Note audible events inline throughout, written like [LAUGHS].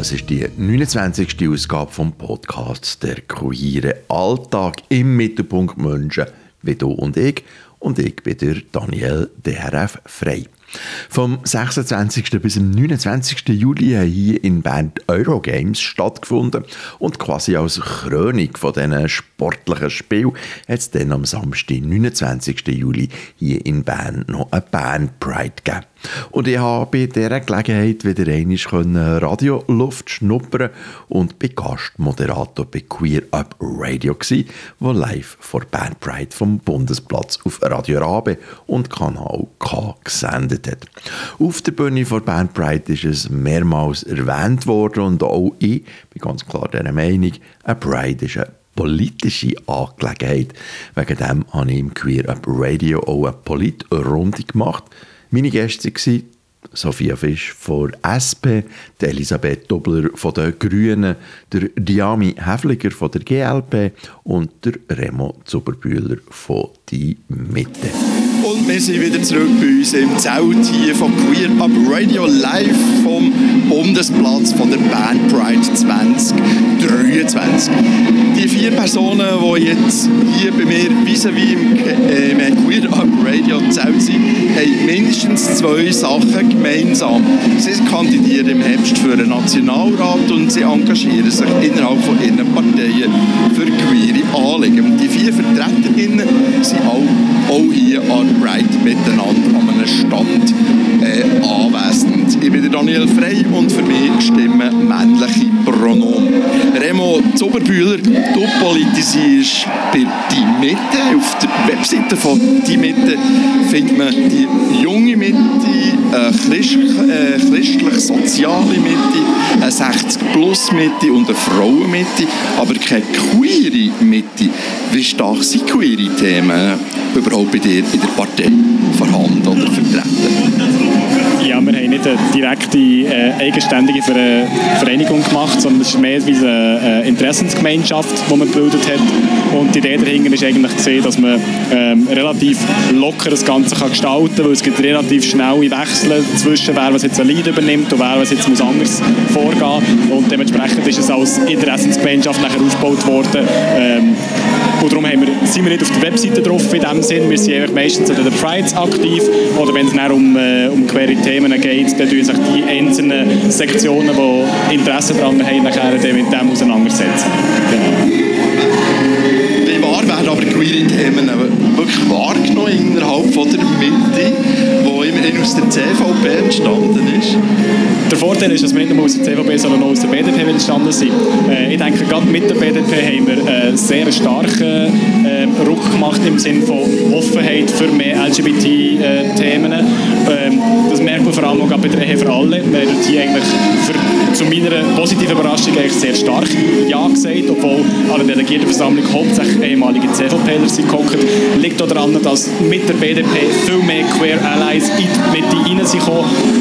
Das ist die 29. Ausgabe vom Podcast «Der queere Alltag im Mittelpunkt Menschen» wie du und ich. Und ich bin der Daniel DRF Frei. Vom 26. bis zum 29. Juli haben hier in Bern Eurogames stattgefunden und quasi als Krönung von diesen sportlichen Spielen hat es dann am Samstag, 29. Juli, hier in Bern noch eine Band Pride gegeben. Und ich habe bei dieser Gelegenheit wieder einmal Radioluft schnuppern und bei Gastmoderator bei Queer Up Radio gsi, wo live vor Band Pride vom Bundesplatz auf Radio Rabe und Kanal K gesendet hat. Auf der Bühne vor Band Pride ist es mehrmals erwähnt worden und auch ich bin ganz klar der Meinung, ein Pride ist eine politische Angelegenheit. Wegen dem habe ich im Queer Up Radio auch eine Politrunde gemacht – meine Gäste waren Sophia Fisch von SP, Elisabeth Dobler von den Grünen, der Diami Häfliger von der GLP und der Remo Zuberbühler von «Die Mitte». Und wir sind wieder zurück bei uns im Zelt hier von Queer Up Radio live vom Bundesplatz von der Band Pride 2023. Die vier Personen, die jetzt hier bei mir vis-à-vis im, äh, im Queer Up [LAUGHS] Radio Zelt sind, haben mindestens zwei Sachen gemeinsam. Sie kandidieren im Herbst für den Nationalrat und sie engagieren sich innerhalb von ihren Parteien für queere Anliegen. Die vier Vertreterinnen sind auch, auch hier an Pride miteinander an einem Stand Daniel Frey und für mich stimmen männliche Pronomen. Remo Zoberbühler, du politisierst bei «Die Mitte». Auf der Webseite von «Die Mitte» findet man die junge Mitte, eine äh, christlich-soziale Mitte, eine 60-plus-Mitte und eine Frauenmitte, aber keine queere Mitte. Wie stark sind queere Themen überhaupt bei dir in der Partei Nicht eine direkte, äh, eigenständige Vereinigung gemacht, sondern es ist mehr wie eine äh, Interessensgemeinschaft, die man gebildet hat. Und die Idee dahinter ist eigentlich gesehen, dass man ähm, relativ locker das Ganze kann gestalten kann, weil es gibt relativ schnelle Wechsel zwischen wer was jetzt ein Lied übernimmt und wer was jetzt muss anders vorgehen Und dementsprechend ist es als Interessensgemeinschaft nachher aufgebaut worden. Ähm, und darum wir, sind wir nicht auf der Webseite drauf in dem Sinn. Wir sind meistens an den Prides aktiv oder wenn es dann um, äh, um queere Themen geht, dann tun sich die einzelnen Sektionen, die Interesse daran haben, nachher mit dem auseinandersetzen. Genau. Wie wahr werden aber queere Themen wirklich wahrgenommen innerhalb von der Mitte, aus der CVP entstanden ist? Der Vorteil ist, dass wir nicht nur aus der CVP, sondern auch aus der BDP entstanden sind. Äh, ich denke, gerade mit der BDP haben wir einen sehr starken äh, Ruck gemacht im Sinne von Offenheit für mehr LGBT-Themen. Äh, ähm, das merkt man vor allem auch bei der Ehe für alle. Wir haben hier eigentlich für, zu meiner positiven Überraschung eigentlich sehr stark Ja gesagt, obwohl an der Delegiertenversammlung hauptsächlich ehemalige CVPler sind gehockt. Liegt daran, dass mit der BDP viel mehr Queer Allies in die Mitte rein sind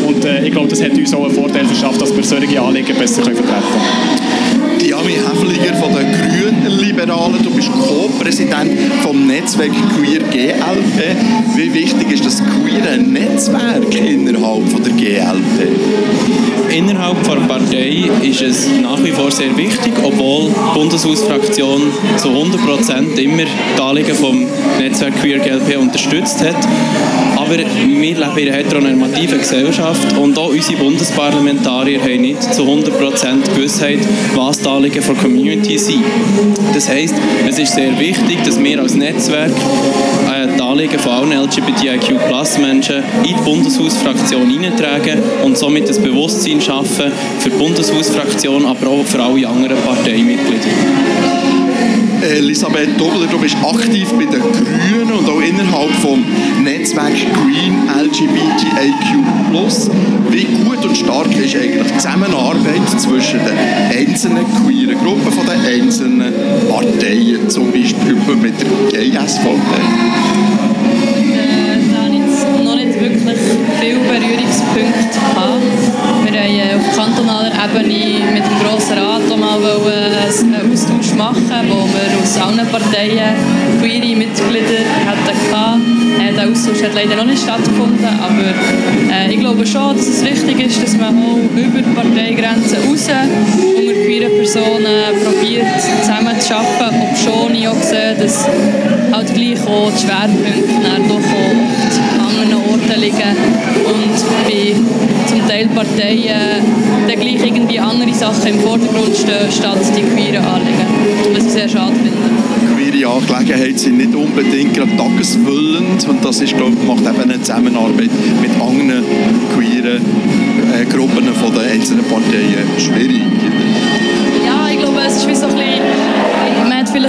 und äh, ich glaube, das hat uns auch einen Vorteil verschafft, dass wir solche Anliegen besser vertreten können. Diami Häfliger von den Grünen Liberalen, du bist Co-Präsident vom Netzwerk Queer GLP. Wie wichtig ist das queere Netzwerk innerhalb von der GLP? Innerhalb der Partei ist es nach wie vor sehr wichtig, obwohl die Bundeshausfraktion zu 100% immer die Anliegen vom Netzwerk Queer GLP unterstützt hat. Aber wir leben in einer heteronormativen Gesellschaft und auch unsere Bundesparlamentarier haben nicht zu 100% Gewissheit, was die Anliegen der Community sind. Das heisst, es ist sehr wichtig, dass wir als Netzwerk äh, die Anliegen von allen LGBTIQ-Plus-Menschen in die Bundeshausfraktion hineintragen und somit das Bewusstsein schaffen für die Bundeshausfraktion, aber auch für alle anderen Parteimitglieder. Elisabeth Dobler, du bist aktiv bei den Grünen und auch innerhalb vom Netzwerk Green LGBTIQ+. Wie gut und stark ist eigentlich die Zusammenarbeit zwischen den einzelnen queeren Gruppen von den einzelnen Parteien, zum Beispiel mit der GSVP? Äh, wirklich viele Berührungspunkte gehabt. Wir haben äh, auf kantonaler Ebene mit dem Grossen Rat mal einen Austausch machen, wo wir aus allen Parteien queere Mitglieder hatten. Äh, der Austausch hat leider noch nicht stattgefunden, aber äh, ich glaube schon, dass es wichtig ist, dass man auch über die Parteigrenzen raus unter queeren Personen probiert zusammenzuarbeiten, ob schon ich auch sehe, dass halt gleich auch die Schwerpunkte dann doch auch an anderen Orten liegen und bei Teil Parteien dann gleich irgendwie andere Sachen im Vordergrund stehen, statt die queeren Anliegen, was ich sehr schade finde queere Angelegenheiten sind nicht unbedingt gerade tagesfüllend und das ist, glaube macht eben eine Zusammenarbeit mit anderen queeren äh, Gruppen von den einzelnen Parteien schwierig.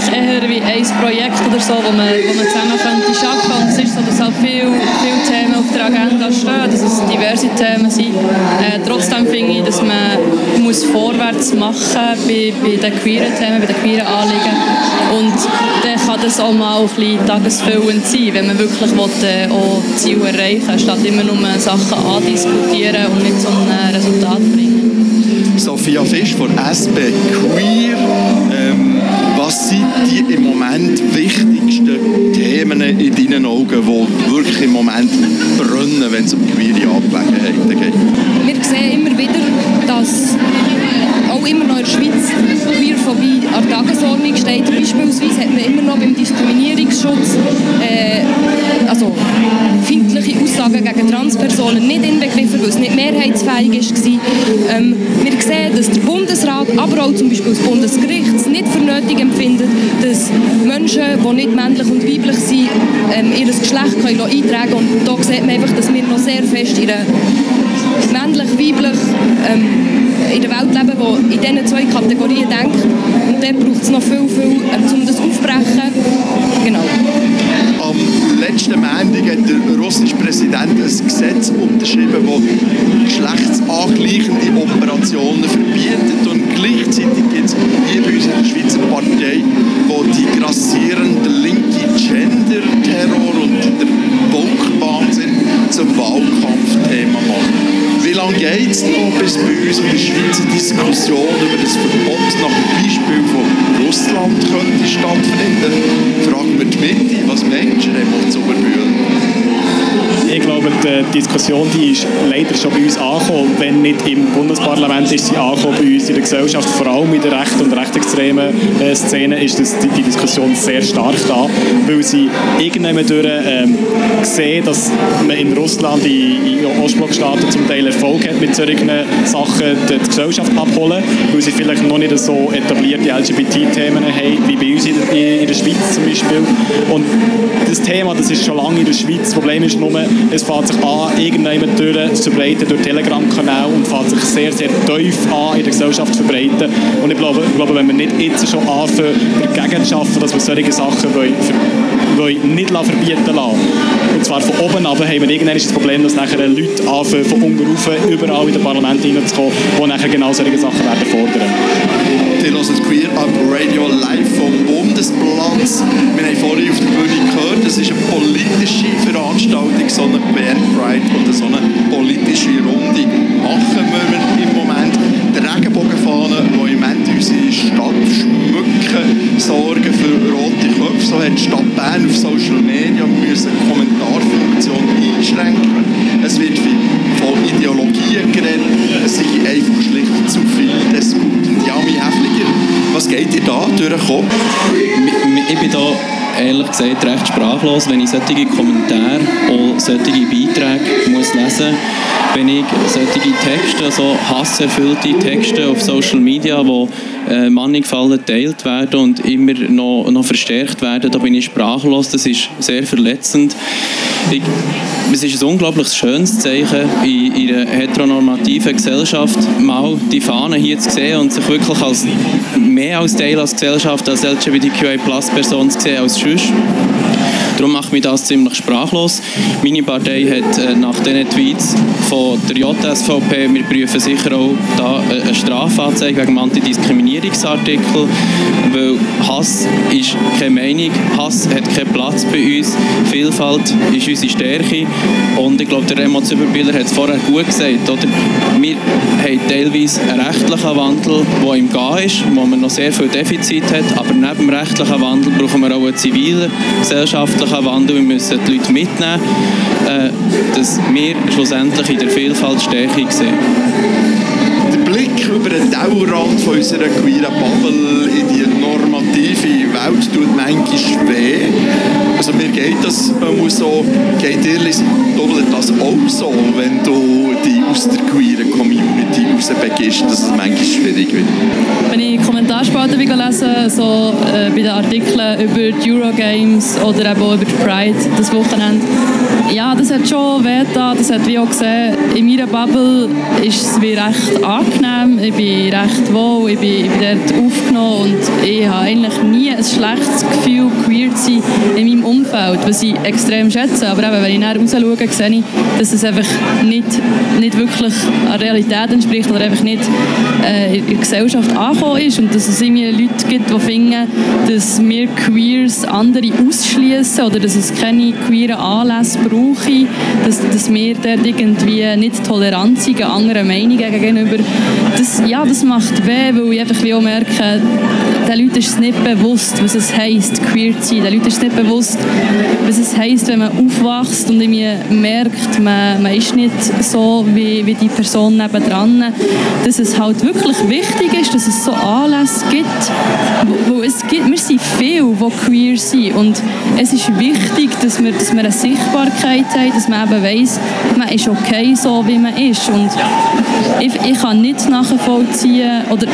Hat vielleicht eher wie ein Projekt oder so, wo man, wo man zusammen könnte arbeiten und es ist so, dass halt viele viel Themen auf der Agenda stehen, dass es diverse Themen sind. Äh, trotzdem finde ich, dass man muss vorwärts machen bei, bei den queeren Themen, bei den queeren Anliegen und dann kann das auch mal ein bisschen tagesfüllend sein, wenn man wirklich will, äh, auch Ziele erreichen will, statt immer nur Sachen andiskutieren und nicht zum Resultat bringen. Sophia Fisch von SP Queer. Was sind die im Moment wichtigsten Themen in deinen Augen, die wirklich im Moment brennen, wenn es um queere Angelegenheiten geht? Wir sehen immer wieder, dass auch immer noch in der Schweiz Queerphobie an der Tagesordnung steht. Beispielsweise hat man immer noch beim Diskriminierungsschutz äh, also feindliche Aussagen gegen Transpersonen nicht inbegriffen, weil es nicht mehrheitsfähig war. Ähm, wir sehen, dass der Bundesrat, aber auch zum Beispiel das Bundesgericht es nicht für nötig empfindet, dass Menschen, die nicht männlich und weiblich sind, ähm, ihr Geschlecht können eintragen können. Und da sieht man einfach, dass wir noch sehr fest in einer männlich-weiblich ähm, in der Welt leben, die in diesen zwei Kategorien denkt. Und dort es noch viel, viel, äh, um das aufzubrechen. Genau. Am letzten Montag hat der russische Präsident ein Gesetz unterschrieben, das geschlechtsangleichende Operationen verbietet. Und gleichzeitig gibt es hier bei uns in der Schweizer Partei, wo die grassierende linke Gender-Terror zum Wahlkampfthema machen. Wie lange geht es noch, bis bei uns in der Schweiz eine Diskussion über das Verbot nach dem Beispiel von Russland könnte stattfinden? Fragen wir die Mitte, was meinst du, Remo Zuberbühl? Ich glaube, die Diskussion die ist leider schon bei uns angekommen. Wenn nicht im Bundesparlament ist sie angekommen bei uns in der Gesellschaft, vor allem in der rechten und rechtsextremen äh, Szene ist das, die, die, Diskussion sehr stark da, weil sie irgendwann durch ähm, sehen, dass man in Russland, in, in Ostblockstaaten zum Teil Erfolg hat mit solchen Sachen, die, die Gesellschaft abholen, weil sie vielleicht noch nicht so etablierte LGBT-Themen haben, wie bei uns in der, in der Schweiz zum Beispiel. Und das Thema, das ist schon lange in der Schweiz. Das Problem ist nur, es fängt sich an, irgendjemand durch zu verbreiten durch Telegram-Kanäle und fängt sich sehr, sehr tief an in der Gesellschaft zu verbreiten. Und ich glaube, ich glaube wenn wir nicht jetzt schon anfangen, dagegen zu arbeiten, dass wir solche Sachen wollen, wollen nicht verbieten lassen. Und zwar von oben aber haben wir irgendwann das Problem, dass nachher Leute anfangen, von unten rauf überall in das Parlament hineinzukommen, die nachher genau solche Sachen werden fordern. Die hören Queer Up Radio live vom Bundesplatz. Wir haben vorhin auf der Bühne gehört, das ist eine politische Veranstaltung, so eine Queer Pride oder so eine politische Runde machen wir im Moment. Die Regenbogenfahne, die im Moment unsere Stadt schmücken, sorgen für rote Köpfe. So hat die Stadt Bern auf Social Media müssen eine Kommentarfunktion gesagt recht sprachlos, wenn ich solche Kommentare und solche Beiträge muss lesen wenn ich solche Texte, so hasserfüllte Texte auf Social Media, wo äh, mannigfallen geteilt werden und immer noch, noch verstärkt werden, da bin ich sprachlos, das ist sehr verletzend. Ich, es ist ein unglaublich schönes Zeichen in, in einer heteronormativen Gesellschaft, mal die Fahne hier zu sehen und sich wirklich als mehr als Teil als Gesellschaft, als LGBTQI-Plus-Person zu sehen als sonst. Darum macht mich das ziemlich sprachlos. Meine Partei hat äh, nach diesen Tweets von der JSVP, wir prüfen sicher auch da äh, eine Strafanzeige wegen dem Antidiskriminierungsartikel, weil Hass ist keine Meinung, Hass hat keinen Platz bei uns, Vielfalt ist unsere Stärke und ich glaube, der Remo Züberbiller hat es vorher gut gesagt, oder? wir haben teilweise einen rechtlichen Wandel, der im Gehen ist, wo man noch sehr viel Defizit hat, aber neben dem rechtlichen Wandel brauchen wir auch einen zivilen, gesellschaftlichen Wandel, wir müssen die Leute mitnehmen, äh, dass wir schlussendlich in der Vielfalt Stärke sehen. Der Blick über den Tellerrand von unserer queeren Bubble in die normative Welt tut manchmal weh. Also mir geht das muss so, geht dir doppelt das auch so, wenn du die aus der queeren Community rausbegibst, dass es manchmal schwierig wird? Wenn ich Kommentarspalten lese, so äh, bei den Artikeln über die Eurogames oder eben auch über die Pride das Wochenende, ja, das hat schon weh Das hat wie auch gesehen, in meiner Bubble ist es wie recht angenehm. Ich bin recht wohl, ich bin, ich bin dort aufgenommen und ich habe eigentlich nie ein schlechtes Gefühl, queer zu sein in meinem Umfeld, was ich extrem schätze. Aber eben, wenn ich näher raus schaue, sehe ich, dass es einfach nicht, nicht wirklich der Realität entspricht oder einfach nicht äh, in der Gesellschaft angekommen ist und dass es irgendwie Leute gibt, die finden, dass wir Queers andere ausschließen oder dass es keine queeren Anlässe brauche, dass, dass wir dort irgendwie nicht tolerant sind anderen Meinungen gegenüber. Das, ja, das macht weh, weil ich einfach auch merke, den Leuten ist es nicht bewusst, was es heisst, queer zu sein. Den Leuten ist es nicht bewusst, was es heisst, wenn man aufwächst und irgendwie merkt, man, man ist nicht so wie, wie die Person nebendran. Dass es halt wirklich wichtig ist, dass es so Anlässe gibt, wo, wo es gibt, wir sind viele, die queer sind und es ist wichtig, dass wir, dass wir eine Sichtbarkeit haben, dass man eben weiss, man ist okay so, wie man ist und ich, ich kann nicht nachvollziehen, oder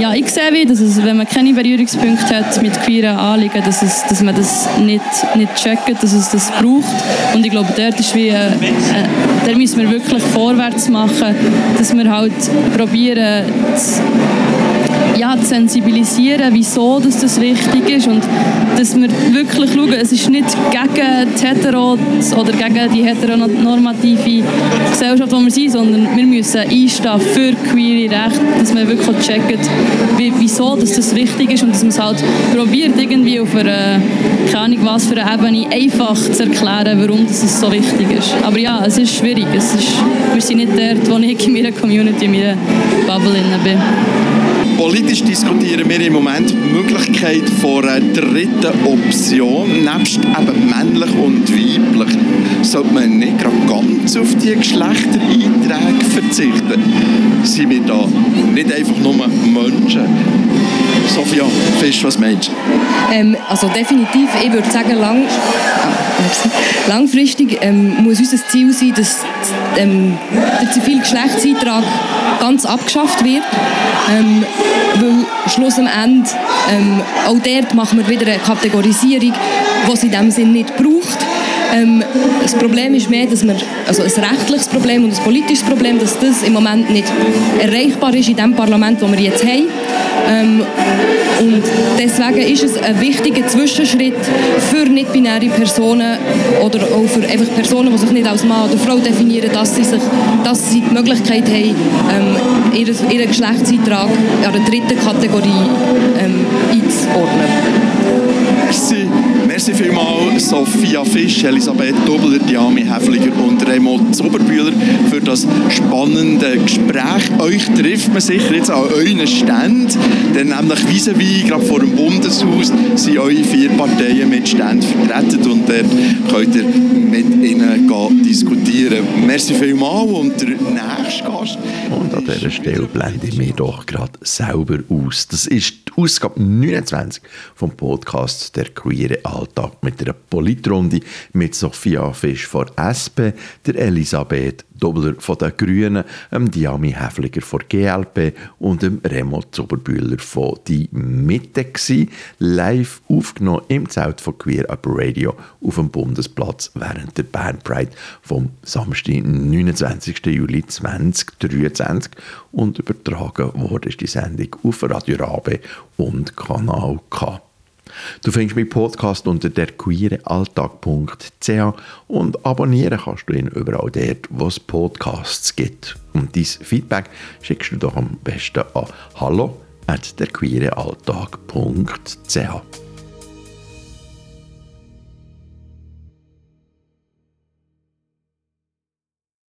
ja, ich sehe wie, dass es, wenn man keine Berührungspunkte hat mit queeren Anliegen, dass, es, dass man das nicht, nicht checkt, dass es das braucht. Und ich glaube, dort ist wie, äh, äh da müssen wir wirklich vorwärts machen, dass wir halt probieren, ja, zu sensibilisieren, wieso dass das wichtig ist und dass wir wirklich schauen, es ist nicht gegen die Hetero oder gegen die heteronormative Gesellschaft, wo wir sind, sondern wir müssen einstehen für queere Rechte, dass wir wirklich checken, wieso dass das wichtig ist und dass man es halt probiert, irgendwie auf einer, keine Ahnung was für eine Ebene einfach zu erklären, warum das so wichtig ist. Aber ja, es ist schwierig. Es ist, wir sind nicht dort, wo ich in meiner Community, in meiner Bubble bin. Politisch diskutieren wir im Moment die Möglichkeit von einer dritten Option, nebst eben männlich und weiblich. Sollte man nicht gerade ganz auf die Geschlechtereinträge verzichten? Sind wir da nicht einfach nur Menschen? Sophia Fisch, was meinst du? Ähm, also definitiv, ich würde sagen, lang, ah, langfristig ähm, muss unser Ziel sein, dass ähm, der Zivilgeschlechtseintrag ganz abgeschafft wird. Ähm, weil Schluss am Ende, ähm, auch dort machen wir wieder eine Kategorisierung, die es in diesem Sinn nicht braucht. Ähm, das Problem ist mehr, dass wir, also ein rechtliches Problem und ein politisches Problem, dass das im Moment nicht erreichbar ist in dem Parlament, das wir jetzt haben. Ähm, und deswegen ist es ein wichtiger Zwischenschritt für nicht-binäre Personen oder auch für einfach Personen, die sich nicht als Mann oder Frau definieren, dass sie, sich, dass sie die Möglichkeit haben, ähm, ihren, ihren Geschlechtseintrag in einer dritten Kategorie ähm, Sophia Fisch, Elisabeth Dobler, Diami Häfliger und Remo Zoberbühler für das spannende Gespräch. Euch trifft man sicher jetzt an euren Ständen, denn nämlich vis-à-vis, gerade vor dem Bundeshaus, sind eure vier Parteien mit Ständen vertreten und dort könnt ihr mit ihnen gehen, diskutieren. Merci vielmals und der nächste Gast. Und an dieser Stelle blende ich mich doch gerade selber aus. Das ist die Ausgabe 29 vom Podcast «Der queere Alltag» mit einer Politrunde mit Sophia Fisch von SP, der Elisabeth Dobler von den Grünen, dem Diami Häfliger von GLP und dem Remo Zuberbühler von «Die Mitte» gewesen, live aufgenommen im Zelt von Queer Up Radio auf dem Bundesplatz während der Band Pride vom Samstag, 29. Juli 2023 und übertragen wurde die Sendung auf Radio Rabe und Kanal K. Du findest meinen Podcast unter der queerealltag.ch und abonnieren kannst du ihn überall dort, wo es Podcasts gibt. Und dein Feedback schickst du doch am besten an hallo at derqueerealltag.ch.